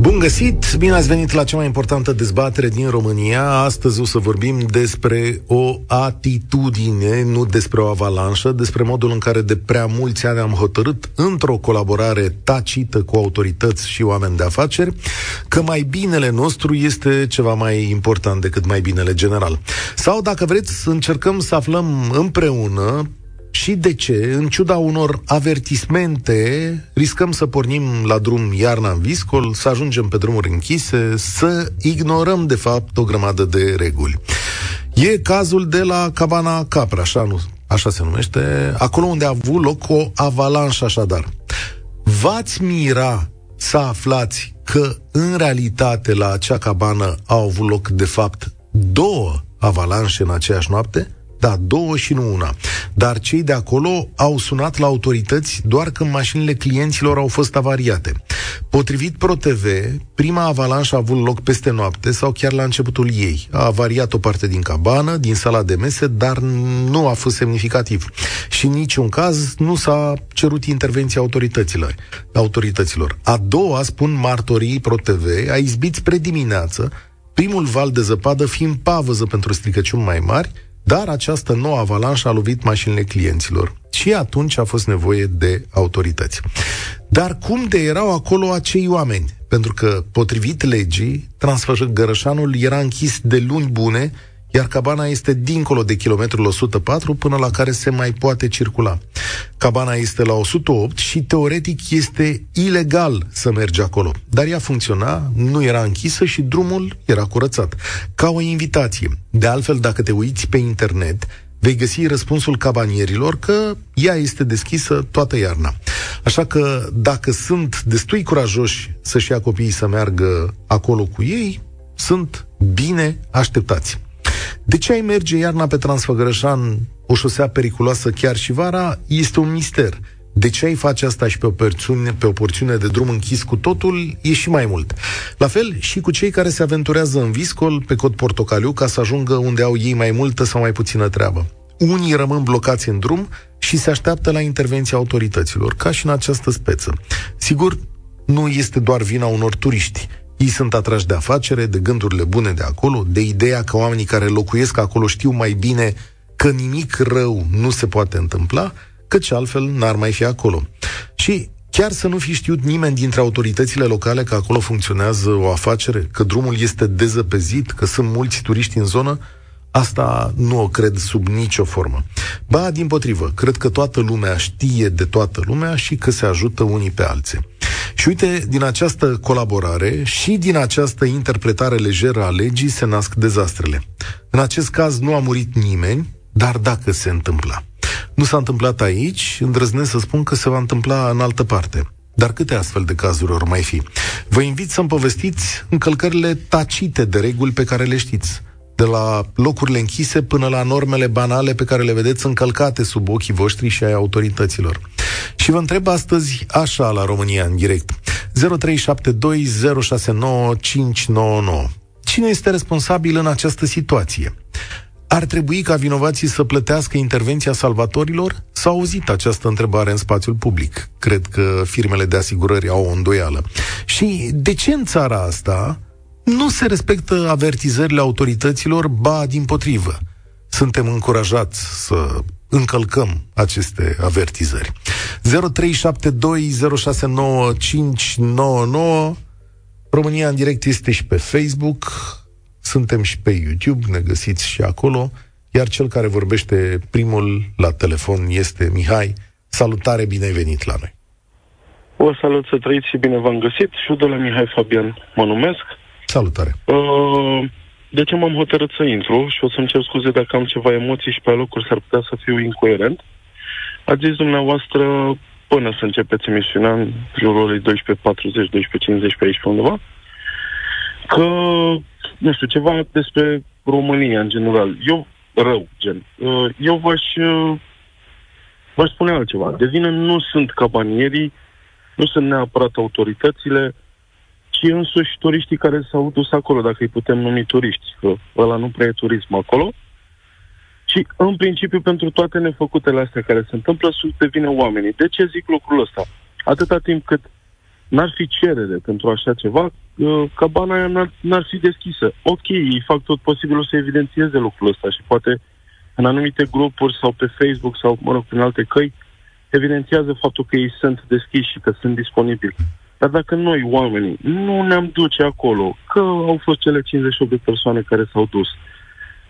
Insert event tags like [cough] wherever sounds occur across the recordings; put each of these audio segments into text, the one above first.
Bun găsit! Bine ați venit la cea mai importantă dezbatere din România. Astăzi o să vorbim despre o atitudine, nu despre o avalanșă, despre modul în care de prea mulți ani am hotărât, într-o colaborare tacită cu autorități și oameni de afaceri, că mai binele nostru este ceva mai important decât mai binele general. Sau, dacă vreți, încercăm să aflăm împreună și de ce, în ciuda unor avertismente, riscăm să pornim la drum iarna în viscol, să ajungem pe drumuri închise, să ignorăm, de fapt, o grămadă de reguli. E cazul de la Cabana Capra, așa, nu, așa se numește, acolo unde a avut loc o avalanșă așadar. V-ați mira să aflați că, în realitate, la acea cabană au avut loc, de fapt, două avalanșe în aceeași noapte? Da, două și nu una. Dar cei de acolo au sunat la autorități doar când mașinile clienților au fost avariate. Potrivit ProTV, prima avalanșă a avut loc peste noapte sau chiar la începutul ei. A avariat o parte din cabană, din sala de mese, dar nu a fost semnificativ. Și în niciun caz nu s-a cerut intervenția autorităților. autorităților. A doua, spun martorii ProTV, a izbit spre dimineață, primul val de zăpadă fiind pavăză pentru stricăciuni mai mari, dar această nouă avalanșă a lovit mașinile clienților. Și atunci a fost nevoie de autorități. Dar cum de erau acolo acei oameni? Pentru că, potrivit legii, Transfăgărășanul era închis de luni bune iar cabana este dincolo de kilometrul 104 până la care se mai poate circula. Cabana este la 108 și teoretic este ilegal să mergi acolo, dar ea funcționa, nu era închisă și drumul era curățat. Ca o invitație. De altfel, dacă te uiți pe internet, vei găsi răspunsul cabanierilor că ea este deschisă toată iarna. Așa că dacă sunt destui curajoși să-și ia copiii să meargă acolo cu ei, sunt bine așteptați. De ce ai merge iarna pe Transfăgărășan, o șosea periculoasă chiar și vara, este un mister. De ce ai face asta și pe o, porțiune, pe o porțiune de drum închis cu totul, e și mai mult. La fel și cu cei care se aventurează în viscol, pe cod portocaliu, ca să ajungă unde au ei mai multă sau mai puțină treabă. Unii rămân blocați în drum și se așteaptă la intervenția autorităților, ca și în această speță. Sigur, nu este doar vina unor turiști. Ei sunt atrași de afacere, de gândurile bune de acolo, de ideea că oamenii care locuiesc acolo știu mai bine că nimic rău nu se poate întâmpla, căci altfel n-ar mai fi acolo. Și chiar să nu fi știut nimeni dintre autoritățile locale că acolo funcționează o afacere, că drumul este dezăpezit, că sunt mulți turiști în zonă, Asta nu o cred sub nicio formă. Ba, din potrivă, cred că toată lumea știe de toată lumea și că se ajută unii pe alții. Și uite, din această colaborare și din această interpretare lejeră a legii se nasc dezastrele. În acest caz nu a murit nimeni, dar dacă se întâmpla. Nu s-a întâmplat aici, îndrăznesc să spun că se va întâmpla în altă parte. Dar câte astfel de cazuri or mai fi? Vă invit să-mi povestiți încălcările tacite de reguli pe care le știți de la locurile închise până la normele banale pe care le vedeți încălcate sub ochii voștri și ai autorităților. Și vă întreb astăzi așa la România în direct. 0372069599. Cine este responsabil în această situație? Ar trebui ca vinovații să plătească intervenția salvatorilor? S-a auzit această întrebare în spațiul public. Cred că firmele de asigurări au o îndoială. Și de ce în țara asta nu se respectă avertizările autorităților, ba din potrivă. Suntem încurajați să încălcăm aceste avertizări. 0372069599 România în direct este și pe Facebook, suntem și pe YouTube, ne găsiți și acolo, iar cel care vorbește primul la telefon este Mihai. Salutare, bine ai venit la noi! O salut să trăiți și bine v-am găsit. Și eu de la Mihai Fabian mă numesc. Salutare! Uh, de ce m-am hotărât să intru și o să-mi cer scuze dacă am ceva emoții și pe locuri s-ar putea să fiu incoerent. Ați zis dumneavoastră până să începeți emisiunea în jurul orei 12.40, 12.50 pe aici pe undeva, că, nu știu, ceva despre România în general. Eu, rău, gen. Uh, eu v-aș, uh, v-aș spune altceva. De vină nu sunt cabanierii, nu sunt neapărat autoritățile, ci însuși turiștii care s-au dus acolo, dacă îi putem numi turiști, că ăla nu prea e turism acolo. Și, în principiu, pentru toate nefăcutele astea care se întâmplă, sunt pe vine oamenii. De ce zic lucrul ăsta? Atâta timp cât n-ar fi cerere pentru așa ceva, uh, cabana aia n-ar, n-ar fi deschisă. Ok, ei fac tot posibilul să evidențieze lucrul ăsta și poate în anumite grupuri sau pe Facebook sau, mă rog, prin alte căi, evidențiază faptul că ei sunt deschiși și că sunt disponibili. Dar dacă noi, oamenii, nu ne-am duce acolo, că au fost cele 58 de persoane care s-au dus,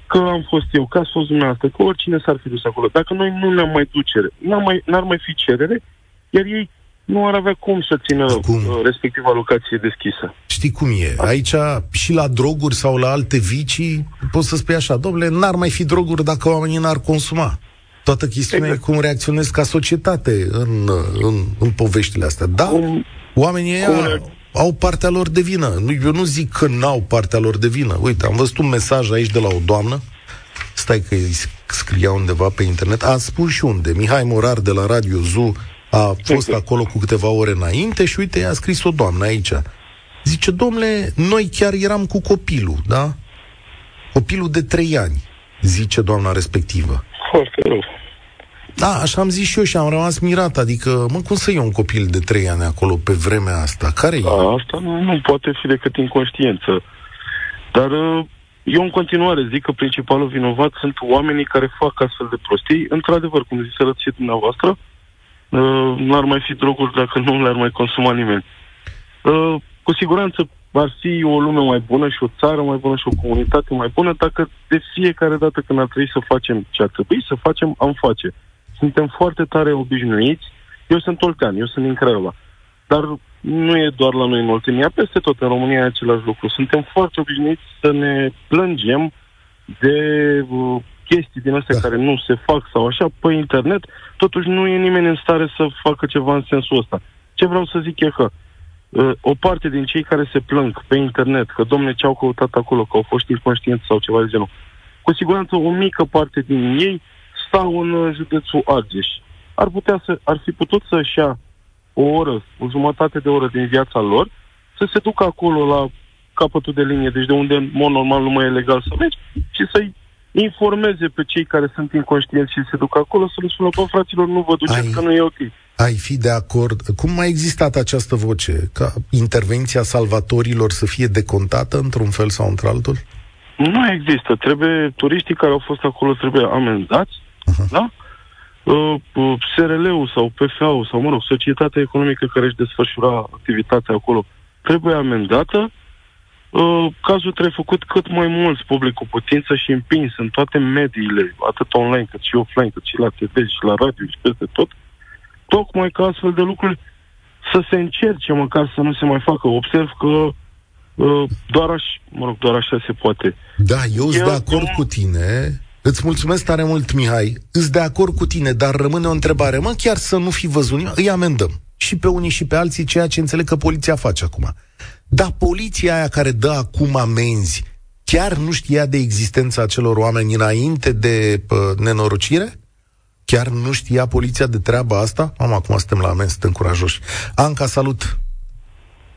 că am fost eu, că ați fost dumneavoastră, că oricine s-ar fi dus acolo, dacă noi nu ne-am mai duce, n-ar mai, n-ar mai fi cerere, iar ei nu ar avea cum să țină cum? Uh, respectiva locație deschisă. Știi cum e? Aici și la droguri sau la alte vicii, poți să spui așa, domnule, n-ar mai fi droguri dacă oamenii n-ar consuma. Toată chestiunea exact. e cum reacționezi ca societate în, în, în poveștile astea. Da, cum, oamenii ăia cum au partea lor de vină. Eu nu zic că n-au partea lor de vină. Uite, am văzut un mesaj aici de la o doamnă, stai că îi scria undeva pe internet, a spus și unde, Mihai Morar de la Radio Zu a fost acolo cu câteva ore înainte și uite, i-a scris o doamnă aici. Zice, domnule, noi chiar eram cu copilul, da? Copilul de trei ani, zice doamna respectivă. Foarte rău. Da, așa am zis și eu și am rămas mirat. Adică, mă, cum să iau un copil de trei ani acolo pe vremea asta? care e? Da, asta nu, nu poate fi decât inconștiență. Dar uh, eu în continuare zic că principalul vinovat sunt oamenii care fac astfel de prostii. Într-adevăr, cum ziceți și dumneavoastră, uh, n-ar mai fi droguri dacă nu le-ar mai consuma nimeni. Uh, cu siguranță ar fi o lume mai bună și o țară mai bună și o comunitate mai bună dacă de fiecare dată când ar trebui să facem ce ar trebui să facem, am face. Suntem foarte tare obișnuiți. Eu sunt oltean, eu sunt din Craiova. Dar nu e doar la noi în Oltenia, peste tot în România e același lucru. Suntem foarte obișnuiți să ne plângem de uh, chestii din astea da. care nu se fac sau așa pe internet, totuși nu e nimeni în stare să facă ceva în sensul ăsta. Ce vreau să zic e că uh, o parte din cei care se plâng pe internet că, domne, ce au căutat acolo, că au fost inconștienți sau ceva de genul, cu siguranță o mică parte din ei stau în uh, județul Argeș. Ar, putea să, ar fi putut să-și ia o oră, o jumătate de oră din viața lor, să se ducă acolo la capătul de linie, deci de unde în mod normal nu mai e legal să mergi, și să-i informeze pe cei care sunt inconștienți și se duc acolo să le spună, bă, fraților, nu vă duceți, ai, că nu e ok. Ai fi de acord? Cum a existat această voce? Ca intervenția salvatorilor să fie decontată într-un fel sau într-altul? Nu există. Trebuie, turiștii care au fost acolo trebuie amendați uh-huh. da? Uh, uh, SRL-ul sau PFA-ul sau, mă rog, societatea economică care își desfășura activitatea acolo trebuie amendată. Uh, cazul trebuie făcut cât mai mulți public cu putință și împins în toate mediile, atât online cât și offline, cât și la TV și la radio și peste tot, tocmai ca astfel de lucruri să se încerce măcar să nu se mai facă. Observ că uh, doar, aș, mă rog, doar așa se poate. Da, eu sunt de acord cu tine Îți mulțumesc tare mult, Mihai. Îți de acord cu tine, dar rămâne o întrebare. Mă, chiar să nu fi văzut, îi amendăm. Și pe unii și pe alții, ceea ce înțeleg că poliția face acum. Dar poliția aia care dă acum amenzi, chiar nu știa de existența acelor oameni înainte de uh, nenorocire? Chiar nu știa poliția de treaba asta? Am acum suntem la amenzi, suntem curajoși. Anca, salut!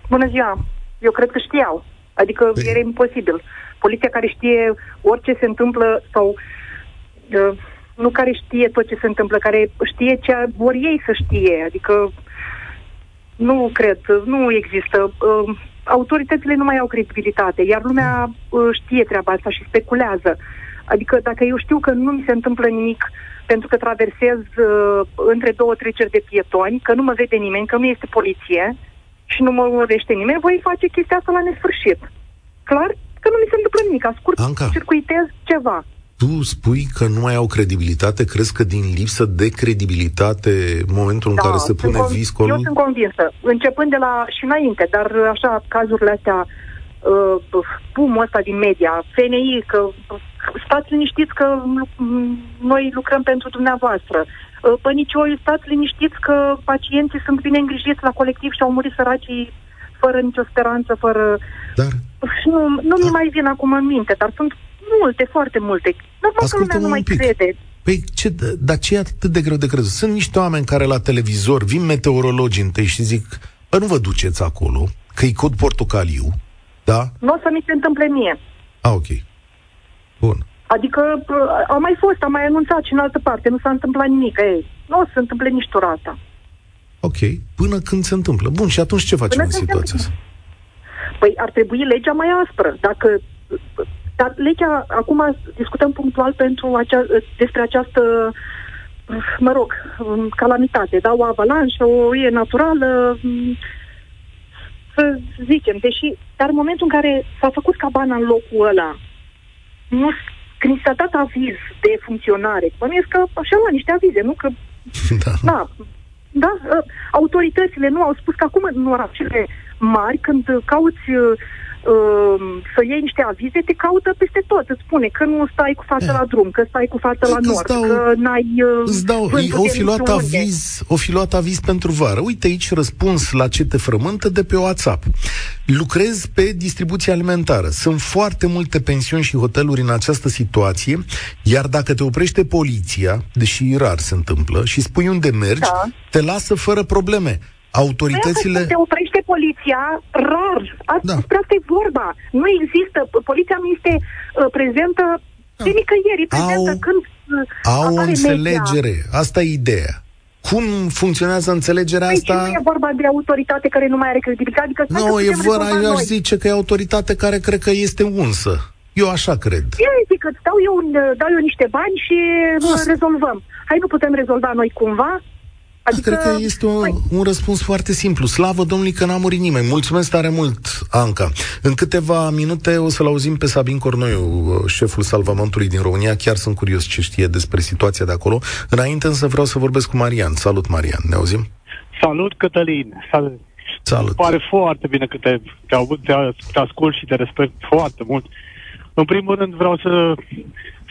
Bună ziua! Eu cred că știau. Adică păi... era imposibil. Poliția care știe orice se întâmplă sau uh, nu care știe tot ce se întâmplă, care știe ce vor ei să știe. Adică nu cred, nu există. Uh, autoritățile nu mai au credibilitate, iar lumea uh, știe treaba asta și speculează. Adică dacă eu știu că nu mi se întâmplă nimic pentru că traversez uh, între două treceri de pietoni, că nu mă vede nimeni, că nu este poliție și nu mă urmărește nimeni, voi face chestia asta la nesfârșit. Clar? că nu mi se întâmplă nimic. Scurt, Anca, circuitez ceva. Tu spui că nu mai au credibilitate? Crezi că din lipsă de credibilitate, în momentul în da, care se pune con- viscolul? Eu sunt convinsă, începând de la și înainte, dar așa, cazurile astea, uh, pumul ăsta din media, FNI, că stați liniștiți că noi lucrăm pentru dumneavoastră. Uh, Pănicioi, stați liniștiți că pacienții sunt bine îngrijiți la colectiv și au murit săracii fără nicio speranță, fără... Dar nu, nu mi mai vin acum în minte, dar sunt multe, foarte multe. Normal că lumea nu mai pic. crede. Păi, ce, dar ce e atât de greu de crezut? Sunt niște oameni care la televizor vin meteorologi întâi și zic, bă, nu vă duceți acolo, că e cod portocaliu, da? Nu o să mi se întâmple mie. Ah, ok. Bun. Adică a mai fost, a mai anunțat și în altă parte, nu s-a întâmplat nimic. Ei, nu o să se întâmple nici turata. Ok, până când se întâmplă. Bun, și atunci ce facem până în situația asta? Păi ar trebui legea mai aspră. Dacă dar legea, acum discutăm punctual pentru acea, despre această, mă rog, calamitate, da, o avalanșă, o e naturală, să zicem, deși, dar în momentul în care s-a făcut cabana în locul ăla, nu, când s-a dat aviz de funcționare, bănuiesc că așa la niște avize, nu? Că, [laughs] da. da. Da, autoritățile nu au spus că acum în orașele mari, când cauți uh, să iei niște avize, te caută peste tot. Îți spune că nu stai cu fața e. la drum, că stai cu fața la nord, dau, că n-ai uh, îți dau, o fi, luat aviz, o fi luat aviz pentru vară. Uite aici răspuns la ce te frământă de pe WhatsApp. Lucrez pe distribuție alimentară. Sunt foarte multe pensiuni și hoteluri în această situație, iar dacă te oprește poliția, deși rar se întâmplă, și spui unde mergi, da. te lasă fără probleme autoritățile... Păi, te oprește poliția, rar. Da. Despre asta e vorba. Nu există. Poliția nu este uh, prezentă da. de nicăieri. prezentă au, când uh, Au o înțelegere. Media. Asta e ideea. Cum funcționează înțelegerea păi asta? nu e vorba de autoritate care nu mai are credibilitate. Adică nu, e vorba, eu aș zice că e autoritate care cred că este unsă. Eu așa cred. Eu zic că dau eu, dau eu niște bani și Asta. rezolvăm. Hai, nu putem rezolva noi cumva? Adică, Cred că este un, păi- un răspuns foarte simplu. Slavă Domnului că n-a murit nimeni. Mulțumesc tare mult, Anca. În câteva minute o să-l auzim pe Sabin Cornoiu, șeful salvamentului din România. Chiar sunt curios ce știe despre situația de acolo. Înainte însă vreau să vorbesc cu Marian. Salut, Marian. Ne auzim? Salut, Cătălin. Salut. Salut. Pare foarte bine că te, te, aud, te, te ascult și te respect foarte mult. În primul rând vreau să,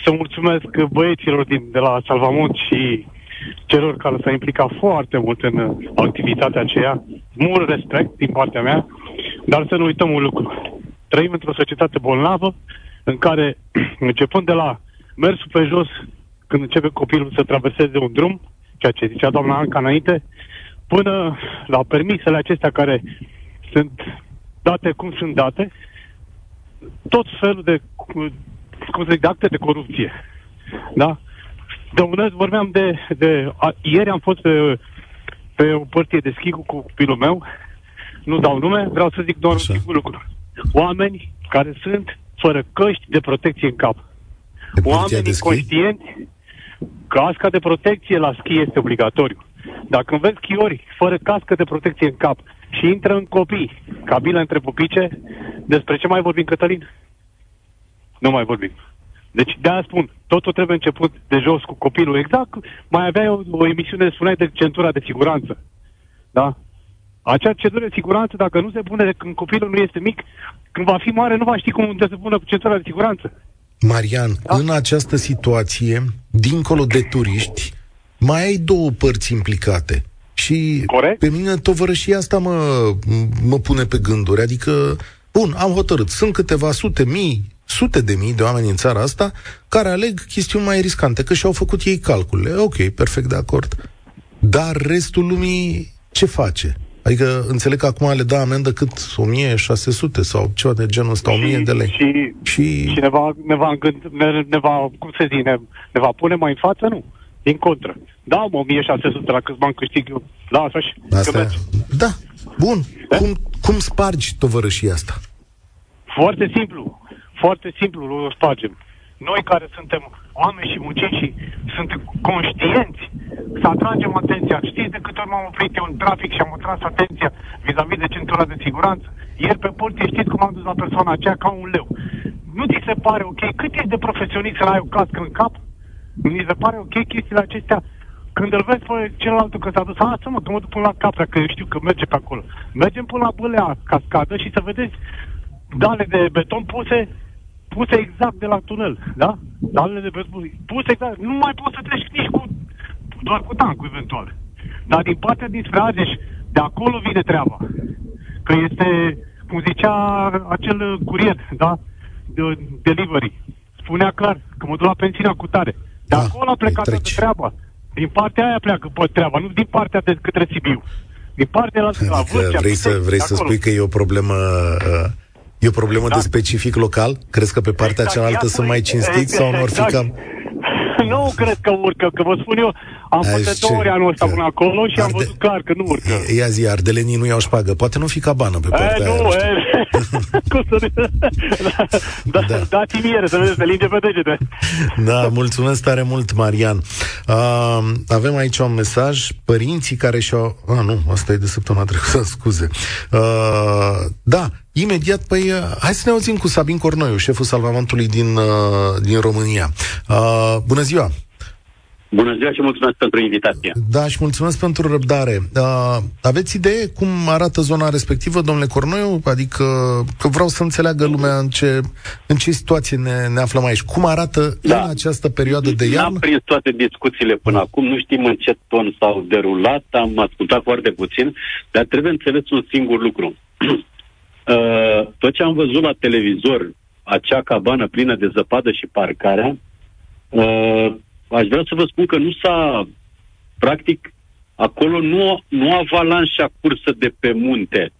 să mulțumesc băieților din, de la Salvamont și celor care s-au implicat foarte mult în uh, activitatea aceea. Mult respect din partea mea, dar să nu uităm un lucru. Trăim într-o societate bolnavă în care, [clears throat] începând de la mersul pe jos, când începe copilul să traverseze un drum, ceea ce zicea doamna Anca înainte, până la permisele acestea care sunt date cum sunt date, tot felul de, cum să zic, de acte de corupție. Da? Domnule, vorbeam de... de a, ieri am fost pe, pe o părție de schi cu copilul meu. Nu dau nume, vreau să zic doar Așa. un singur lucru. Oameni care sunt fără căști de protecție în cap. De Oameni conștienți, casca de protecție la schi este obligatoriu. Dacă vezi schiori fără cască de protecție în cap și intră în copii, cabina între pupice, despre ce mai vorbim, Cătălin? Nu mai vorbim. Deci de-aia spun, totul trebuie început de jos cu copilul. Exact, mai aveai o, o emisiune, spuneai de centura de siguranță. Da? Acea centură de siguranță, dacă nu se pune de când copilul nu este mic, când va fi mare, nu va ști cum de se pune centura de siguranță. Marian, da? în această situație, dincolo de turiști, mai ai două părți implicate. Și Corect? pe mine tovărășia asta mă, mă pune pe gânduri. Adică, bun, am hotărât, sunt câteva sute mii, sute de mii de oameni în țara asta care aleg chestiuni mai riscante, că și-au făcut ei calculele. Ok, perfect de acord. Dar restul lumii ce face? Adică înțeleg că acum le dă amendă cât 1600 sau ceva de genul ăsta, 1000 de lei. Și, și... și ne, va, ne, va, ne, ne va, cum se zice, ne, ne va pune mai în față? Nu. Din contră. Da, 1600 la câți bani câștig eu. Da, așa și Asta, Da, bun. Eh? Cum, cum spargi tovărășia asta? Foarte simplu. Foarte simplu o facem. Noi care suntem oameni și munciți și suntem conștienți să atragem atenția. Știți de câte ori m-am oprit eu în trafic și am atras atenția vis-a-vis de centura de siguranță? Ieri pe porție știți cum am dus la persoana aceea ca un leu. Nu ți se pare ok? Cât ești de profesionist să ai o cască în cap? Mi se pare ok chestiile acestea? Când îl vezi pe celălalt că s-a dus, să mă, că mă duc până la capra, că eu știu că merge pe acolo. Mergem până la bălea cascadă și să vedeți dale de beton puse puse exact de la tunel, da? Dalele de beton puse exact. Nu mai poți să treci nici cu, doar cu tancul eventual. Dar din partea dinspre Argeș, de acolo vine treaba. Că este, cum zicea acel curier, da? De, delivery. Spunea clar că mă duc la pensiunea cu tare. De da, acolo a plecat de treaba. Din partea aia pleacă pe treaba, nu din partea de către Sibiu. Din partea la, adică la Vâlcea, vrei, să, vrei să spui că e o problemă uh, E o problemă da. de specific local? Crezi că pe partea exact. cealaltă sunt mai cinstiți exact. sau nu or fi cam... nu cred că urcă, că vă spun eu, am fost de două ori anul ăsta până acolo și Arde... am văzut clar că nu urcă. Ia zi, ardelenii nu iau șpagă. Poate nu fi cabană pe partea e, nu, aia, e, [laughs] cum să [laughs] da, da. Dați-mi ieri să vedeți, se linge pe degete. Da, mulțumesc tare mult, Marian. Uh, avem aici un mesaj. Părinții care și-au... Ah, nu, asta e de săptămâna trecută, [laughs] scuze. Uh, da, Imediat, păi, uh, hai să ne auzim cu Sabin Cornoiu, șeful salvamentului din, uh, din România. Uh, bună ziua! Bună ziua și mulțumesc pentru invitație. Da, și mulțumesc pentru răbdare. Uh, aveți idee cum arată zona respectivă, domnule Cornoiu? Adică că vreau să înțeleagă lumea în ce, în ce situație ne, ne aflăm aici. Cum arată da. în această perioadă de iarnă? N-am prins toate discuțiile până da. acum, nu știm în ce ton s-au derulat, am ascultat foarte puțin, dar trebuie înțeles un singur lucru. [clears throat] uh, tot ce am văzut la televizor, acea cabană plină de zăpadă și parcarea, uh, aș vrea să vă spun că nu s-a, practic, acolo nu, nu avalanșa cursă de pe munte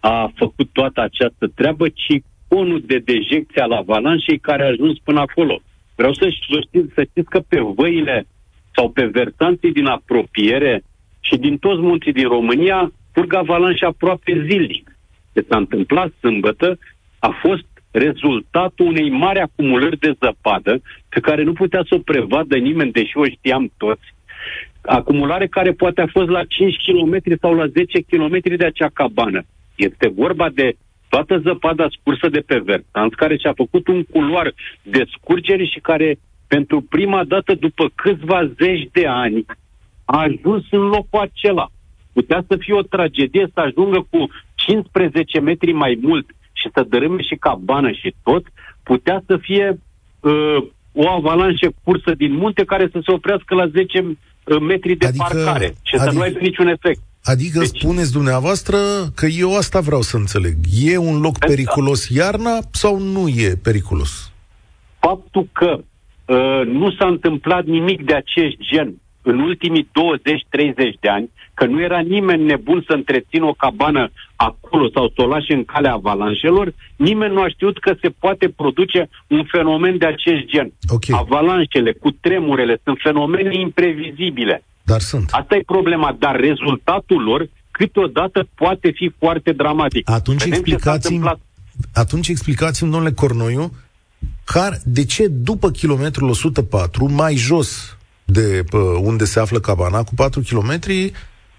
a făcut toată această treabă, ci conul de dejecție al avalanșei care a ajuns până acolo. Vreau să știți, să știți că pe văile sau pe versanții din apropiere și din toți munții din România curg avalanșe aproape zilnic. Ce s-a întâmplat sâmbătă a fost rezultatul unei mari acumulări de zăpadă pe care nu putea să o prevadă nimeni, deși o știam toți. Acumulare care poate a fost la 5 km sau la 10 km de acea cabană. Este vorba de toată zăpada scursă de pe Vertanț, care și-a făcut un culoar de scurgere și care, pentru prima dată după câțiva zeci de ani, a ajuns în locul acela. Putea să fie o tragedie să ajungă cu 15 metri mai mult și să dărâme și cabană și tot, putea să fie uh, o avalanșă cursă din munte care să se oprească la 10 uh, metri de adică, parcare și adică, să nu aibă niciun efect. Adică deci, spuneți dumneavoastră că eu asta vreau să înțeleg. E un loc periculos iarna sau nu e periculos? Faptul că uh, nu s-a întâmplat nimic de acest gen în ultimii 20-30 de ani, că nu era nimeni nebun să întrețină o cabană acolo sau să o lași în calea avalanșelor, nimeni nu a știut că se poate produce un fenomen de acest gen. Okay. Avalanșele cu tremurele sunt fenomene imprevizibile. Dar sunt. Asta e problema, dar rezultatul lor câteodată poate fi foarte dramatic. Atunci explicați-mi, atunci explicați-mi, domnule Cornoiu, care, de ce după kilometrul 104, mai jos de unde se află cabana, cu 4 km,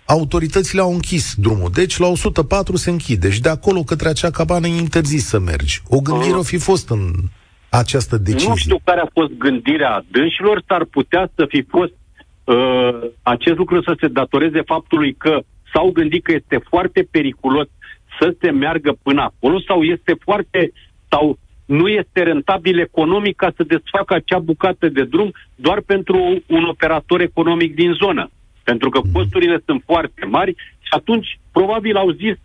autoritățile au închis drumul. Deci la 104 se închide și de acolo către acea cabană e interzis să mergi. O gândire o fi fost în această decizie. Nu știu care a fost gândirea dânșilor, s-ar putea să fi fost uh, acest lucru să se datoreze faptului că s-au gândit că este foarte periculos să se meargă până acolo sau este foarte sau nu este rentabil economic ca să desfacă acea bucată de drum doar pentru un operator economic din zonă. Pentru că mhm. costurile sunt foarte mari și atunci probabil au zis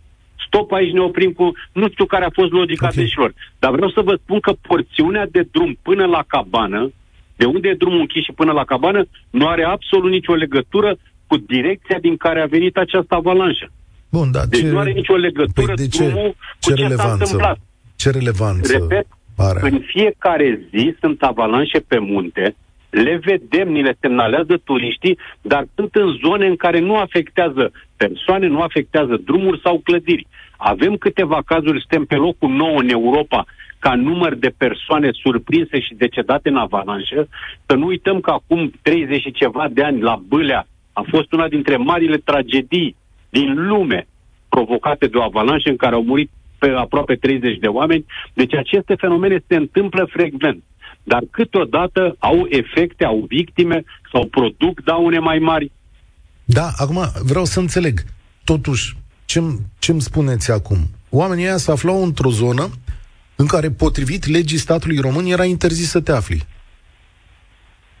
stop aici ne oprim cu... Nu știu care a fost logica okay. deșilor. Dar vreau să vă spun că porțiunea de drum până la cabană, de unde e drumul închis și până la cabană, nu are absolut nicio legătură cu direcția din care a venit această avalanșă. Bun, dar deci ce... nu are nicio legătură păi de ce, drumul ce cu ce s-a întâmplat. Ce relevanță Repet, are? în fiecare zi sunt avalanșe pe munte, le vedem, ni le semnalează turiștii, dar sunt în zone în care nu afectează persoane, nu afectează drumuri sau clădiri. Avem câteva cazuri, suntem pe locul nou în Europa ca număr de persoane surprinse și decedate în avalanșă. Să nu uităm că acum 30 și ceva de ani la Bâlea a fost una dintre marile tragedii din lume provocate de o avalanșă în care au murit pe aproape 30 de oameni. Deci aceste fenomene se întâmplă frecvent dar câteodată au efecte, au victime sau produc daune mai mari. Da, acum vreau să înțeleg. Totuși, ce-mi, ce-mi spuneți acum? Oamenii ăia se aflau într-o zonă în care, potrivit legii statului român, era interzis să te afli.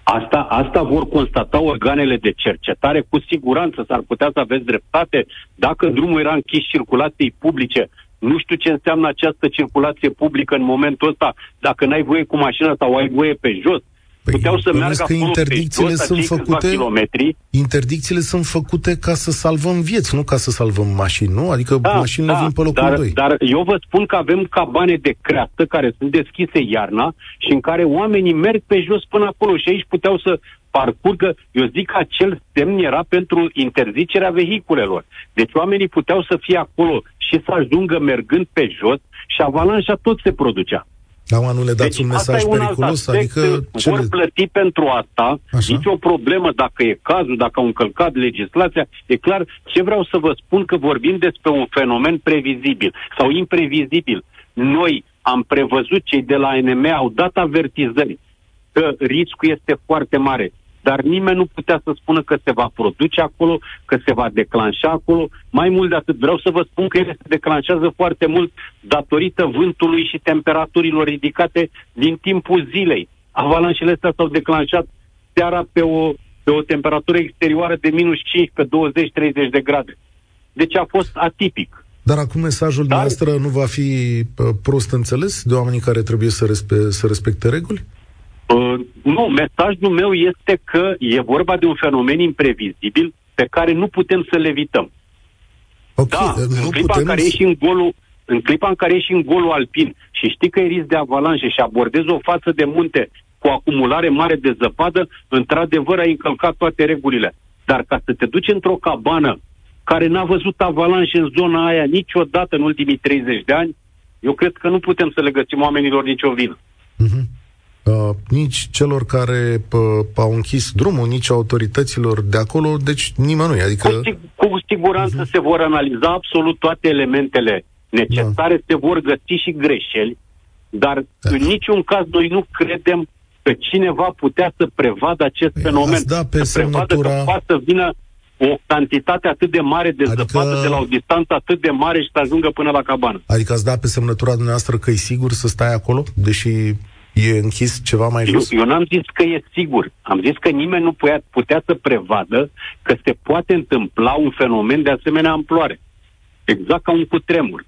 Asta, asta vor constata organele de cercetare. Cu siguranță s-ar putea să aveți dreptate. Dacă drumul era închis circulației publice, nu știu ce înseamnă această circulație publică în momentul ăsta, dacă n-ai voie cu mașina sau ai voie pe jos. Păi, puteau să meargă că interdicțiile sunt făcute, kilometri. Interdicțiile sunt făcute ca să salvăm vieți, nu ca să salvăm mașini, nu? Adică da, mașinile da, vin pe locul dar, 2. Dar eu vă spun că avem cabane de creastă care sunt deschise iarna și în care oamenii merg pe jos până acolo și aici puteau să parcurgă, eu zic că acel semn era pentru interzicerea vehiculelor. Deci oamenii puteau să fie acolo și să ajungă mergând pe jos și avalanșa tot se producea. Da, mă, nu le dați deci un mesaj un periculos? Adică ce vor plăti pentru asta, Așa? nici o problemă dacă e cazul, dacă au încălcat legislația. E clar, ce vreau să vă spun că vorbim despre un fenomen previzibil sau imprevizibil. Noi am prevăzut, cei de la ANM au dat avertizări că riscul este foarte mare dar nimeni nu putea să spună că se va produce acolo, că se va declanșa acolo. Mai mult de atât, vreau să vă spun că ele se declanșează foarte mult datorită vântului și temperaturilor ridicate din timpul zilei. Avalanșele astea s-au declanșat seara pe o, pe o temperatură exterioară de minus 15, 20, 30 de grade. Deci a fost atipic. Dar acum mesajul Dar... noastră nu va fi prost înțeles de oamenii care trebuie să, respe- să respecte reguli? Uh, nu, mesajul meu este că e vorba de un fenomen imprevizibil pe care nu putem să-l evităm. Okay, da, în clipa putem... în care ești în golul în clipa în care ești în golul alpin și știi că e risc de avalanșe și abordezi o față de munte cu acumulare mare de zăpadă, într-adevăr ai încălcat toate regulile. Dar ca să te duci într-o cabană care n-a văzut avalanșe în zona aia niciodată în ultimii 30 de ani, eu cred că nu putem să le găsim oamenilor nicio vină. Uh-huh uh, nici celor care uh, au închis drumul, nici autorităților de acolo, deci nimănui. Adică... Cu, sig- cu siguranță uh-huh. se vor analiza absolut toate elementele necesare, da. se vor găsi și greșeli, dar da. în niciun caz noi nu credem că cineva putea să prevadă acest păi fenomen. Da pe să semnătura... prevadă că poate să vină o cantitate atât de mare de adică... zăpadă de la o distanță atât de mare și să ajungă până la cabană. Adică ați dat pe semnătura dumneavoastră că e sigur să stai acolo, deși E închis ceva mai jos? Eu, eu n-am zis că e sigur. Am zis că nimeni nu putea, putea să prevadă că se poate întâmpla un fenomen de asemenea amploare. Exact ca un cutremur.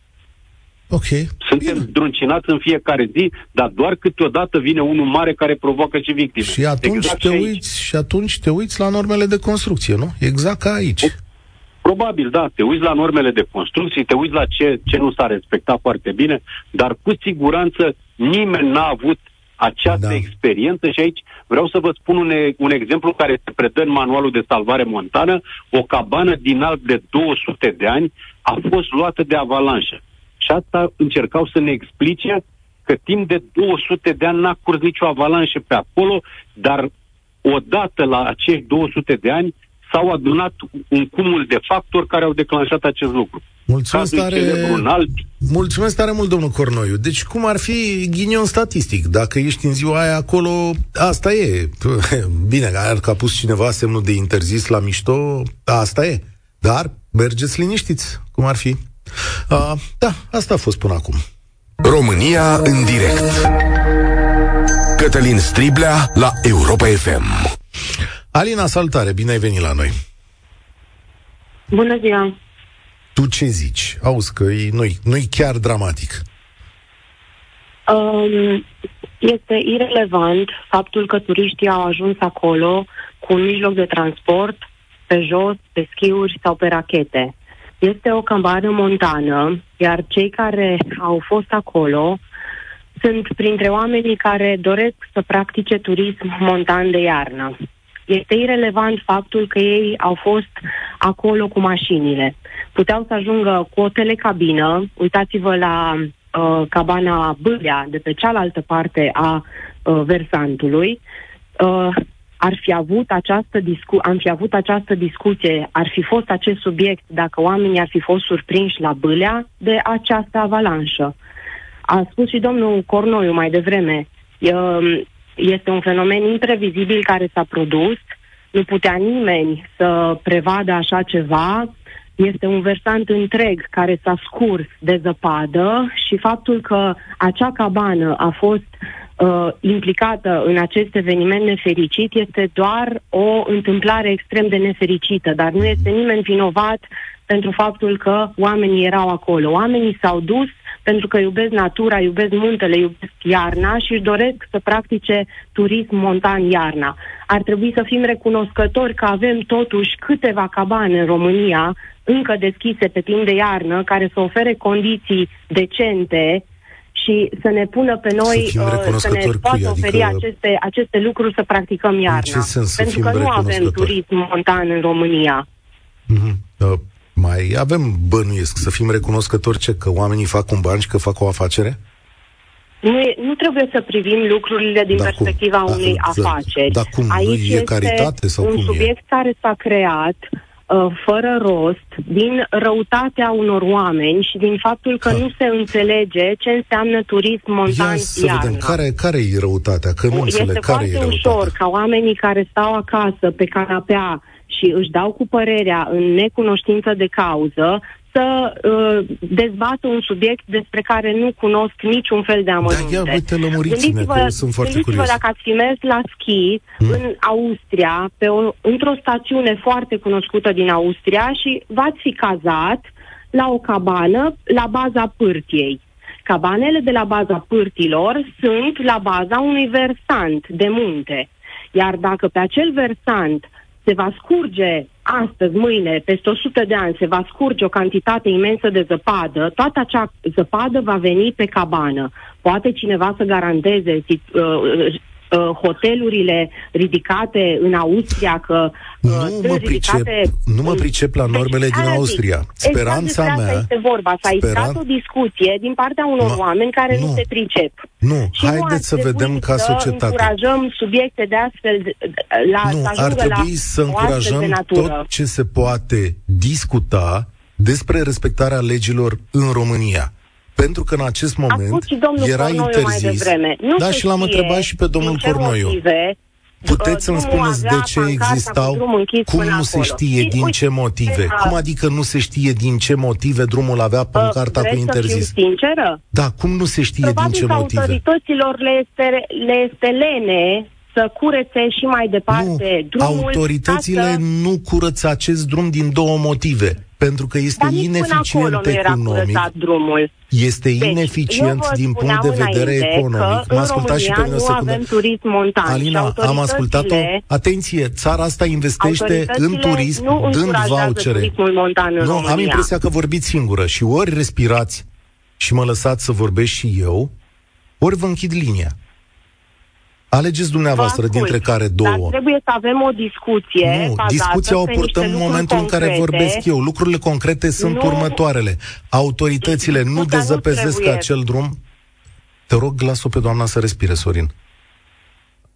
Ok. Suntem Bine. zdruncinați în fiecare zi, dar doar câteodată vine unul mare care provoacă și victime. Și atunci, exact te, și uiți, și atunci te uiți la normele de construcție, nu? Exact ca aici. Probabil, da, te uiți la normele de construcție, te uiți la ce, ce nu s-a respectat foarte bine, dar cu siguranță nimeni n-a avut această da. experiență și aici vreau să vă spun un, un exemplu care se predă în manualul de salvare montană. O cabană din alb de 200 de ani a fost luată de avalanșă. Și asta încercau să ne explice că timp de 200 de ani n-a curs nicio avalanșă pe acolo, dar odată la acești 200 de ani s-au adunat un cumul de factori care au declanșat acest lucru. Mulțumesc tare, mulțumesc tare mult, domnul Cornoiu. Deci, cum ar fi ghinion statistic? Dacă ești în ziua aia acolo, asta e. [laughs] Bine, că a pus cineva semnul de interzis la mișto, asta e. Dar mergeți liniștiți, cum ar fi. Uh, da, asta a fost până acum. România în direct. Cătălin Striblea la Europa FM. Alina, salutare, bine ai venit la noi. Bună ziua. Tu ce zici? Auzi că e, nu-i, nu-i chiar dramatic. Um, este irelevant faptul că turiștii au ajuns acolo cu un mijloc de transport pe jos, pe schiuri sau pe rachete. Este o cabană montană, iar cei care au fost acolo sunt printre oamenii care doresc să practice turism montan de iarnă. Este irelevant faptul că ei au fost acolo cu mașinile. Puteau să ajungă cu o telecabină, uitați-vă la uh, cabana Bâlea de pe cealaltă parte a uh, versantului, uh, ar fi avut această discu- am fi avut această discuție, ar fi fost acest subiect dacă oamenii ar fi fost surprinși la Bâlea de această avalanșă. A spus și domnul Cornoiu mai devreme, uh, este un fenomen imprevizibil care s-a produs, nu putea nimeni să prevadă așa ceva, este un versant întreg care s-a scurs de zăpadă și faptul că acea cabană a fost uh, implicată în acest eveniment nefericit este doar o întâmplare extrem de nefericită, dar nu este nimeni vinovat pentru faptul că oamenii erau acolo. Oamenii s-au dus pentru că iubesc natura, iubesc muntele, iubesc iarna și își doresc să practice turism montan iarna. Ar trebui să fim recunoscători că avem totuși câteva cabane în România încă deschise pe timp de iarnă, care să ofere condiții decente și să ne pună pe noi, să, uh, să ne poată oferi adică... aceste, aceste lucruri să practicăm iarna. Pentru că nu avem turism montan în România. Mm-hmm. Uh, mai avem bănuiesc să fim recunoscători ce că oamenii fac un ban și că fac o afacere? Nu, e, nu trebuie să privim lucrurile din da, perspectiva cum? unei da, afaceri. Da, cum? Aici nu e caritate sau un cum subiect e? care s-a creat uh, fără rost, din răutatea unor oameni și din faptul că ha. nu se înțelege ce înseamnă turism montan Ia să iarna. vedem, care, care e răutatea? Că nu este înțeleg, care foarte e ușor ca oamenii care stau acasă pe canapea și își dau cu părerea în necunoștință de cauză să uh, dezbată un subiect despre care nu cunosc niciun fel de amănunte. Da, ia uite, lămuriți-ne, că eu sunt foarte curios. dacă ați fi mers la schi hmm? în Austria, pe o, într-o stațiune foarte cunoscută din Austria și v-ați fi cazat la o cabană la baza pârtiei. Cabanele de la baza pârtilor sunt la baza unui versant de munte. Iar dacă pe acel versant se va scurge astăzi, mâine, peste 100 de ani, se va scurge o cantitate imensă de zăpadă, toată acea zăpadă va veni pe cabană. Poate cineva să garanteze uh, uh, hotelurile ridicate în Austria, că uh, nu mă pricep, nu mă pricep la deci, normele deci, din Austria. Zic, Speranța exact mea... este vorba. S-a speran... o discuție din partea unor ma, oameni care nu, nu se pricep. Nu, și haideți nu să vedem ca societate. încurajăm subiecte de astfel de, la Nu, ar trebui să încurajăm tot ce se poate discuta despre respectarea legilor în România pentru că în acest moment era interzis. Nu da, și l-am întrebat și pe domnul Cornoiu. Motive, Puteți să-mi spuneți de ce existau, cum nu se știe din ce motive? Cum adică nu se știe din ce motive drumul avea pancarta cu interzis? Să sinceră? Da, cum nu se știe din ce motive? autorităților le este, le este lene să curețe și mai departe nu, drumul. Autoritățile să... nu curăță acest drum din două motive pentru că este Dar ineficient economic. drumul. Este deci, ineficient din punct de vedere economic. Mă ascultați și pe mine o secundă. avem turism montan. Alina, am ascultat-o. Atenție, țara asta investește în turism, dând vouchere. nu, România. am impresia că vorbiți singură și ori respirați și mă lăsați să vorbesc și eu, ori vă închid linia. Alegeți dumneavoastră dintre care două. Dar trebuie să avem o discuție. Nu, discuția o purtăm în momentul concrete. în care vorbesc eu. Lucrurile concrete sunt nu. următoarele. Autoritățile nu dezăpezesc nu acel drum. Te rog, las-o pe doamna să respire, Sorin.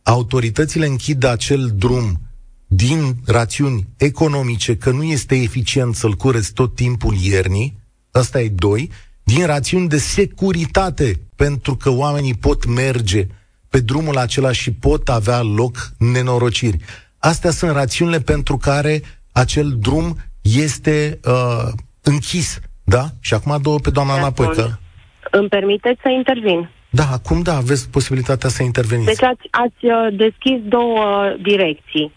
Autoritățile închid acel drum din rațiuni economice, că nu este eficient să-l cureți tot timpul iernii, ăsta e doi, din rațiuni de securitate, pentru că oamenii pot merge pe drumul acela și pot avea loc nenorociri. Astea sunt rațiunile pentru care acel drum este uh, închis. Da? Și acum două pe doamna înapoi. Că... Îmi permiteți să intervin? Da, acum da, aveți posibilitatea să interveniți. Deci ați, ați uh, deschis două direcții.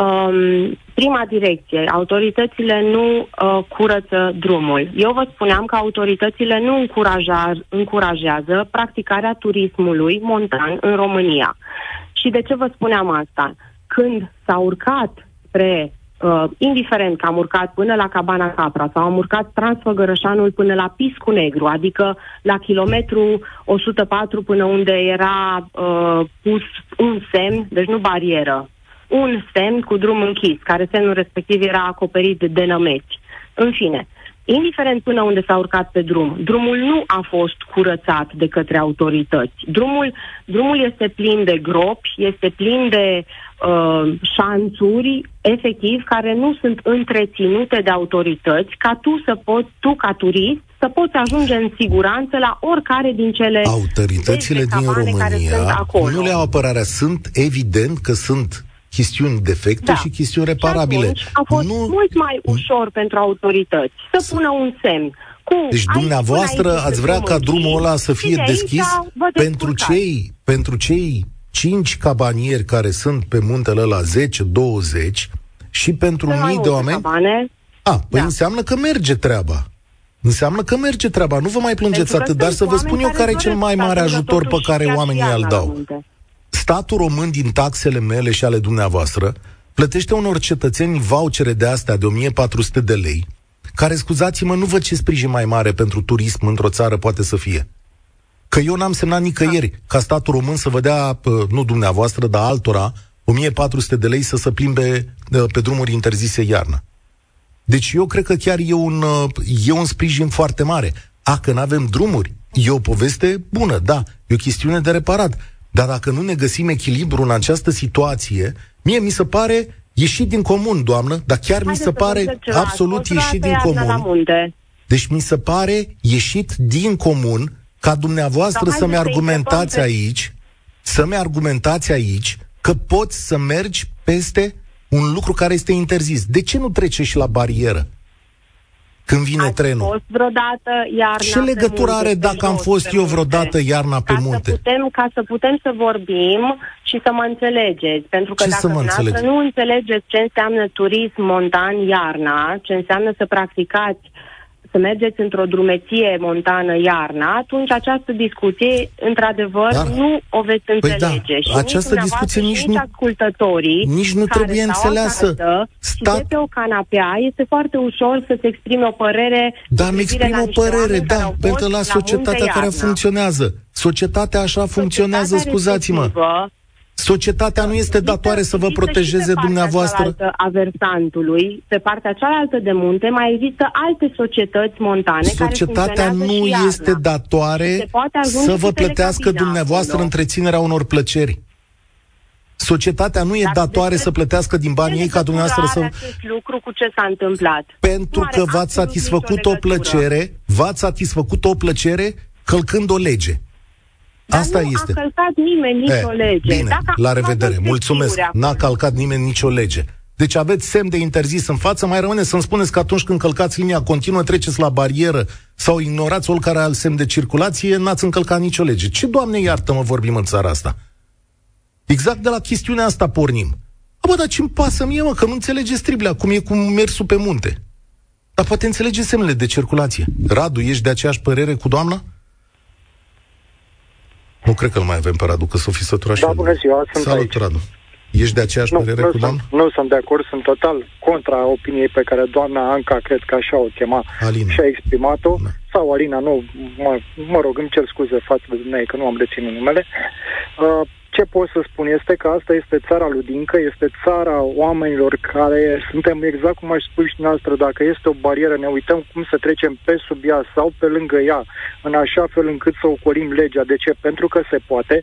Um, prima direcție, autoritățile nu uh, curăță drumul. Eu vă spuneam că autoritățile nu încuraja, încurajează practicarea turismului montan în România. Și de ce vă spuneam asta? Când s-a urcat spre Uh, indiferent că am urcat până la Cabana Capra sau am urcat Transfăgărășanul până la Piscu Negru, adică la kilometru 104 până unde era uh, pus un semn, deci nu barieră, un semn cu drum închis, care semnul respectiv era acoperit de nămeți. În fine, indiferent până unde s-a urcat pe drum, drumul nu a fost curățat de către autorități. Drumul, drumul este plin de gropi, este plin de uh, șanțuri, efectiv, care nu sunt întreținute de autorități, ca tu să poți, tu ca turist, să poți ajunge în siguranță la oricare din cele Autoritățile din România nu le au apărarea. Sunt evident că sunt chestiuni defecte da. și chestiuni reparabile. Și a fost nu... mult mai ușor pentru autorități să pună un semn Cu, deci dumneavoastră ați vrea ca drumul ăla să fie deschis pentru cei, pentru cei cinci cabanieri care sunt pe muntele ăla 10-20 și pentru mii de oameni. Cabane. A, păi da. înseamnă că merge treaba. Înseamnă că merge treaba. Nu vă mai plângeți atât, dar să vă spun eu care e cel mai mare ajutor pe care oamenii îl dau. Statul român din taxele mele și ale dumneavoastră plătește unor cetățeni vouchere de astea de 1400 de lei, care, scuzați-mă, nu văd ce sprijin mai mare pentru turism într-o țară poate să fie. Că eu n-am semnat nicăieri ca statul român să vă dea, nu dumneavoastră, dar altora, 1400 de lei să se plimbe pe drumuri interzise iarnă. Deci eu cred că chiar e un, e un sprijin foarte mare. A, că nu avem drumuri, e o poveste bună, da, e o chestiune de reparat. Dar dacă nu ne găsim echilibru în această situație, mie mi se pare ieșit din comun, doamnă, dar chiar Haideți mi se pare absolut ieșit din comun. Deci mi se pare ieșit din comun ca dumneavoastră să-mi argumentați aici, să-mi argumentați aici că poți să mergi peste un lucru care este interzis. De ce nu trece și la barieră? Când vine Ați trenul. fost vreodată iarna Ce legătură are dacă am fost eu vreodată iarna pe ca munte? Să putem, ca să putem să vorbim și să mă înțelegeți. Pentru că ce dacă dumneavoastră nu înțelegeți ce înseamnă turism montan iarna, ce înseamnă să practicați să mergeți într-o drumeție montană iarna, atunci această discuție, într-adevăr, Dar, nu o veți înțelege. Păi da, și această nici discuție nici, nici nu, ascultătorii nici nu trebuie înțeleasă. Stat... de pe o canapea este foarte ușor să-ți exprime o părere Da, mi exprim o părere, da, pentru la societatea care funcționează. Societatea așa funcționează, scuzați-mă. Societatea nu este datoare să vă protejeze dumneavoastră. a versantului, pe partea cealaltă de munte, mai există alte societăți montane Societatea care nu este datoare să vă plătească dumneavoastră acolo. întreținerea unor plăceri. Societatea nu e Dar datoare să plătească din banii ei ca dumneavoastră să... acest lucru cu ce s-a întâmplat? Pentru că v-ați satisfăcut o plăcere, v-ați satisfăcut o plăcere călcând o lege. Dar Asta nu este. a călcat nimeni nicio e, lege. Bine, Dacă la revedere. Mulțumesc. N-a călcat nimeni nicio lege. Deci aveți semn de interzis în față, mai rămâne să-mi spuneți că atunci când călcați linia continuă, treceți la barieră sau ignorați oricare alt semn de circulație, n-ați încălcat nicio lege. Ce, Doamne iartă, mă vorbim în țara asta? Exact de la chestiunea asta pornim. A, bă, dar ce-mi pasă mie, mă, că nu înțelege striblea, cum e cu mersul pe munte. Dar poate înțelege semnele de circulație. Radu, ești de aceeași părere cu doamna? Nu cred că îl mai avem pe Radu, că s-o fi săturat Da, bună ziua, sunt Salut, aici. Radu. Ești de aceeași nu, părere nu cu doamna? Nu sunt de acord, sunt total contra opiniei pe care doamna Anca, cred că așa o chema, Alina. și-a exprimat-o. Da. Sau Alina, nu, mă, mă rog, îmi cer scuze față de dumneavoastră că nu am reținut numele. Uh, ce pot să spun este că asta este țara lui Dincă, este țara oamenilor care suntem exact cum aș spune și noastră, dacă este o barieră, ne uităm cum să trecem pe sub ea sau pe lângă ea, în așa fel încât să ocolim legea. De ce? Pentru că se poate.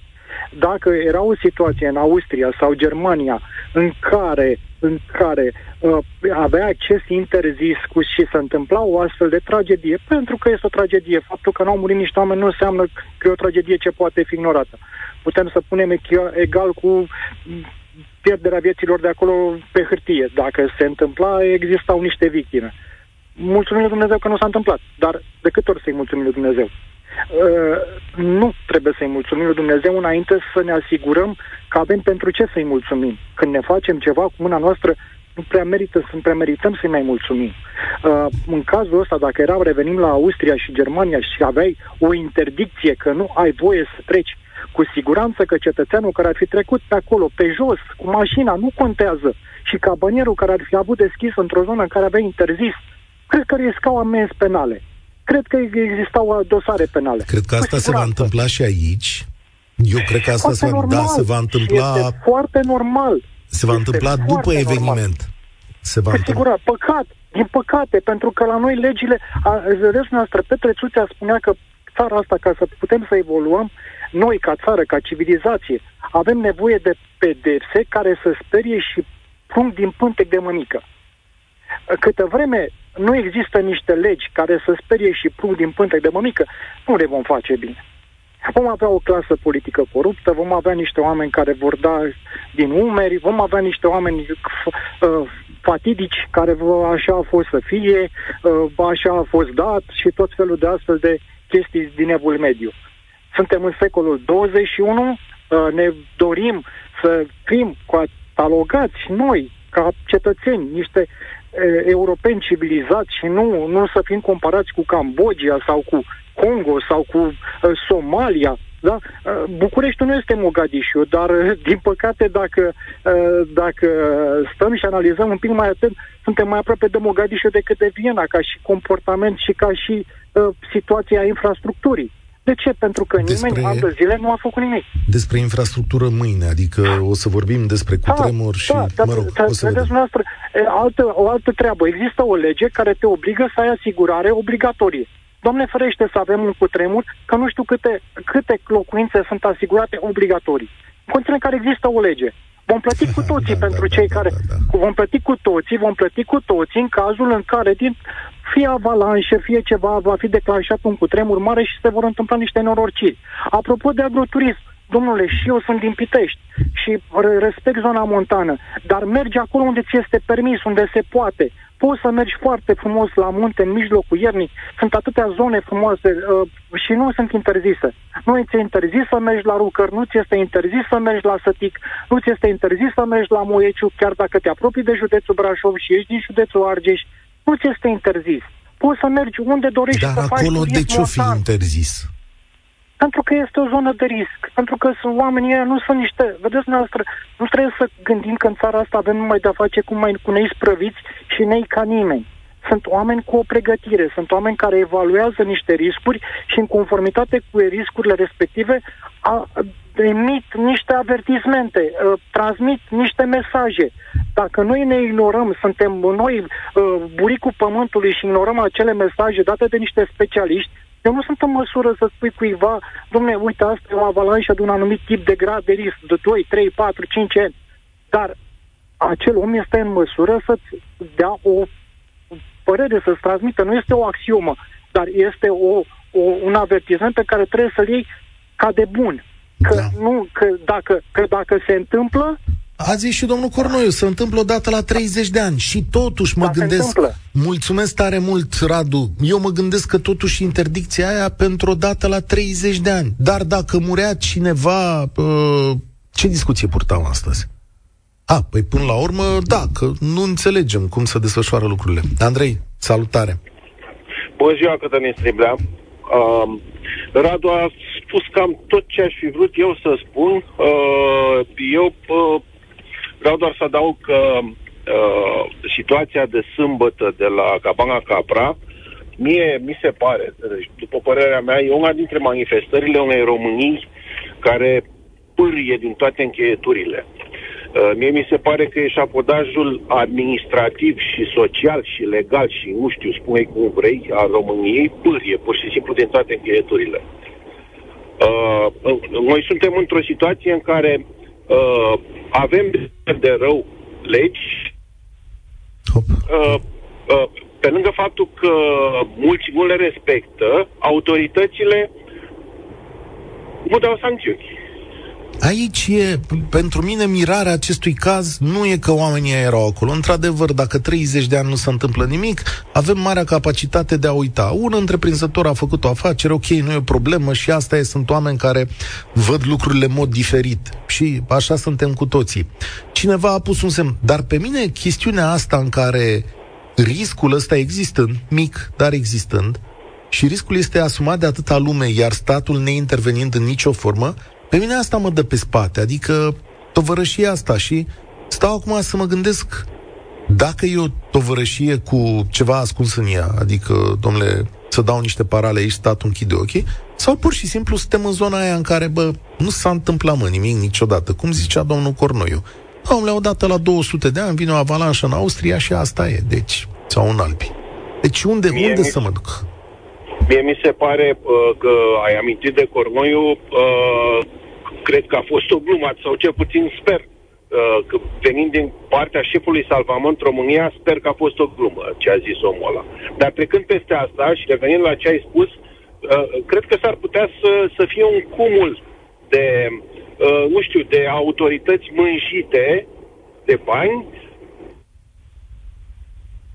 Dacă era o situație în Austria sau Germania în care, în care uh, avea acces interzis cu și se întâmpla o astfel de tragedie, pentru că este o tragedie, faptul că nu au murit niște oameni nu înseamnă că e o tragedie ce poate fi ignorată putem să punem egal cu pierderea vieților de acolo pe hârtie. Dacă se întâmpla, existau niște victime. Mulțumim lui Dumnezeu că nu s-a întâmplat, dar de câte ori să-i mulțumim lui Dumnezeu? Uh, nu trebuie să-i mulțumim lui Dumnezeu înainte să ne asigurăm că avem pentru ce să-i mulțumim. Când ne facem ceva cu mâna noastră, nu prea merită, să prea merităm să-i mai mulțumim. Uh, în cazul ăsta, dacă era, revenim la Austria și Germania și aveai o interdicție că nu ai voie să treci cu siguranță că cetățeanul care ar fi trecut pe acolo, pe jos, cu mașina, nu contează. Și cabanierul care ar fi avut deschis într-o zonă în care avea interzis, cred că riscau amenzi penale. Cred că existau dosare penale. Cred că asta se va întâmpla și aici. Eu cred că asta se va, da, se va întâmpla... Este foarte normal. Se va este întâmpla după eveniment. Normal. Se va Cu siguranță, păcat, din păcate, pentru că la noi legile, vedeți noastră, Petre Țuțea spunea că țara asta, ca să putem să evoluăm, noi, ca țară, ca civilizație, avem nevoie de pedepse care să sperie și punct din pântec de mănică. Câtă vreme nu există niște legi care să sperie și prung din pântec de mămică, nu le vom face bine. Vom avea o clasă politică coruptă, vom avea niște oameni care vor da din umeri, vom avea niște oameni uh, fatidici care vă, așa a fost să fie, uh, așa a fost dat și tot felul de astfel de chestii din evul mediu. Suntem în secolul 21, uh, ne dorim să fim catalogați noi ca cetățeni, niște uh, europeni civilizați și nu, nu să fim comparați cu Cambodgia sau cu Congo sau cu uh, Somalia. Da? Uh, Bucureștiul nu este Mogadishu, dar uh, din păcate dacă, uh, dacă stăm și analizăm un pic mai atent, suntem mai aproape de Mogadishu decât de Viena, ca și comportament și ca și uh, situația infrastructurii. De ce? Pentru că despre, nimeni an de zile nu a făcut nimic. Despre infrastructură mâine, adică o să vorbim despre da, cutremur da, și, da, mă rog, da, o să vedeți noastră, altă, o altă treabă. Există o lege care te obligă să ai asigurare obligatorie. Doamne ferește să avem un cutremur, că nu știu câte, câte locuințe sunt asigurate obligatorii. În condițiile în care există o lege. Vom plăti cu [laughs] toții da, pentru da, cei da, care... Da, da. Vom plăti cu toții, vom plăti cu toții în cazul în care din fie avalanșe, fie ceva, va fi declanșat un cutremur mare și se vor întâmpla niște nenorociri. Apropo de agroturism, domnule, și eu sunt din Pitești și respect zona montană, dar mergi acolo unde ți este permis, unde se poate poți să mergi foarte frumos la munte în mijlocul iernii, sunt atâtea zone frumoase uh, și nu sunt interzise. Nu ți e interzis să mergi la Rucăr, nu ți este interzis să mergi la Sătic, nu ți este interzis să mergi la Moieciu, chiar dacă te apropii de județul Brașov și ești din județul Argeș, nu ți este interzis. Poți să mergi unde dorești Dar să faci acolo de ce fi interzis? Pentru că este o zonă de risc. Pentru că sunt oamenii ăia, nu sunt niște... Vedeți, noastră, nu trebuie să gândim că în țara asta avem numai de-a face cu, mai, cu nei sprăviți și nei ca nimeni. Sunt oameni cu o pregătire, sunt oameni care evaluează niște riscuri și în conformitate cu riscurile respective a, emit niște avertismente, uh, transmit niște mesaje. Dacă noi ne ignorăm, suntem noi uh, buricul pământului și ignorăm acele mesaje date de niște specialiști, eu nu sunt în măsură să spui cuiva, domne, uite, asta e o avalanșă de un anumit tip de grad de risc, de 2, 3, 4, 5 ani. Dar acel om este în măsură să-ți dea o părere, să-ți transmită. Nu este o axiomă, dar este o, o, un avertizment pe care trebuie să-l iei ca de bun. Că, da. nu, că, dacă, că dacă se întâmplă, a zis și domnul Cornoiu, se întâmplă odată la 30 de ani și totuși mă da, gândesc... Mulțumesc tare mult, Radu. Eu mă gândesc că totuși interdicția aia pentru o dată la 30 de ani. Dar dacă murea cineva... Uh, ce discuție purtăm astăzi? A, păi până la urmă, da, că nu înțelegem cum se desfășoară lucrurile. Andrei, salutare! Bună ziua, Cătălin Striblea! Uh, Radu a spus cam tot ce aș fi vrut eu să spun. Uh, eu uh, Vreau doar să adaug că uh, situația de sâmbătă de la Cabana Capra, mie mi se pare, deci, după părerea mea, e una dintre manifestările unei Românii care pârie din toate încheieturile. Uh, mie mi se pare că eșapodajul administrativ și social și legal și, nu știu, spune cum vrei, al României pârie pur și simplu din toate încheieturile. Uh, noi suntem într-o situație în care uh, avem de rău legi, uh, uh, pe lângă faptul că mulți nu le respectă, autoritățile nu dau sancțiuni. Aici e, pentru mine, mirarea acestui caz nu e că oamenii erau acolo. Într-adevăr, dacă 30 de ani nu se întâmplă nimic, avem marea capacitate de a uita. Un întreprinzător a făcut o afacere, ok, nu e o problemă și asta e, sunt oameni care văd lucrurile în mod diferit. Și așa suntem cu toții. Cineva a pus un semn. Dar pe mine, chestiunea asta în care riscul ăsta existând, mic, dar existând, și riscul este asumat de atâta lume, iar statul neintervenind în nicio formă, pe mine asta mă dă pe spate, adică tovărășie asta și stau acum să mă gândesc dacă e o tovărășie cu ceva ascuns în ea, adică, domnule, să dau niște parale aici, statul închide ochii, sau pur și simplu suntem în zona aia în care, bă, nu s-a întâmplat, mă, nimic niciodată, cum zicea domnul Cornoiu. Domnule, odată la 200 de ani vine o avalanșă în Austria și asta e, deci, sau în Alpi. Deci unde, Mie unde mi... să mă duc? Mie mi se pare uh, că ai amintit de Cornoiu, uh, cred că a fost o glumă, sau cel puțin sper, uh, că venind din partea șefului Salvamont România, sper că a fost o glumă ce a zis omul ăla. Dar trecând peste asta și revenind la ce ai spus, uh, cred că s-ar putea să, să fie un cumul de, uh, nu știu, de autorități mânjite de bani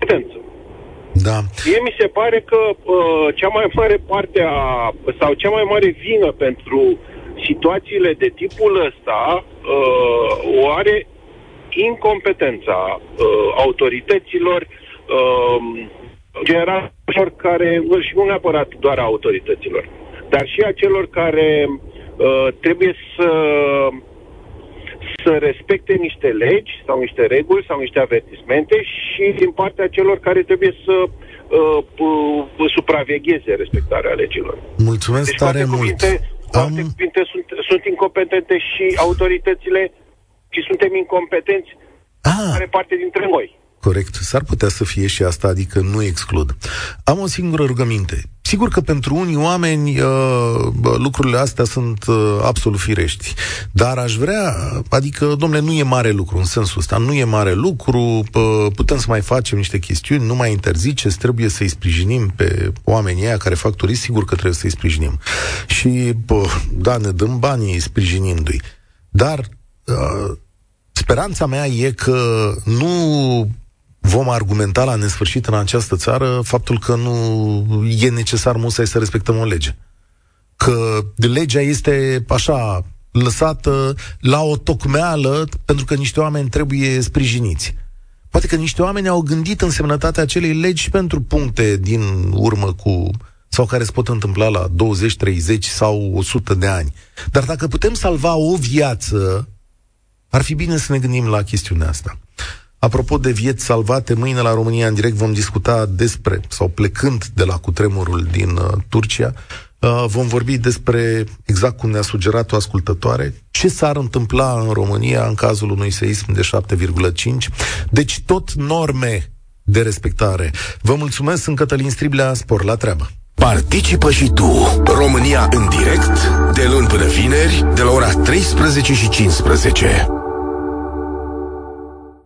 competență. Da. Mie mi se pare că uh, cea mai mare parte a, sau cea mai mare vină pentru situațiile de tipul ăsta uh, o are incompetența uh, autorităților, uh, general celor care, și nu neapărat doar autorităților, dar și a celor care uh, trebuie să să respecte niște legi sau niște reguli sau niște avertismente și din partea celor care trebuie să uh, uh, supravegheze respectarea legilor. Mulțumesc deci, tare mult. Cuvinte, Am... cuvinte sunt, sunt incompetente și autoritățile și suntem incompetenți ah. care parte dintre noi. Corect. S-ar putea să fie și asta, adică nu exclud. Am o singură rugăminte. Sigur că pentru unii oameni uh, lucrurile astea sunt uh, absolut firești, dar aș vrea, adică, domnule, nu e mare lucru în sensul ăsta, nu e mare lucru, uh, putem să mai facem niște chestiuni, nu mai interziceți, trebuie să-i sprijinim pe oamenii aia care fac turism, sigur că trebuie să-i sprijinim. Și, uh, da, ne dăm banii sprijinindu-i. Dar uh, speranța mea e că nu vom argumenta la nesfârșit în această țară faptul că nu e necesar musai să respectăm o lege. Că legea este așa lăsată la o tocmeală pentru că niște oameni trebuie sprijiniți. Poate că niște oameni au gândit însemnătatea acelei legi pentru puncte din urmă cu sau care se pot întâmpla la 20, 30 sau 100 de ani. Dar dacă putem salva o viață, ar fi bine să ne gândim la chestiunea asta. Apropo de vieți salvate, mâine la România în direct vom discuta despre, sau plecând de la cutremurul din uh, Turcia, uh, vom vorbi despre, exact cum ne-a sugerat o ascultătoare, ce s-ar întâmpla în România în cazul unui seism de 7,5. Deci tot norme de respectare. Vă mulțumesc, sunt Cătălin Striblea, spor la treabă. Participă și tu, România în direct, de luni până vineri, de la ora 13 și 15.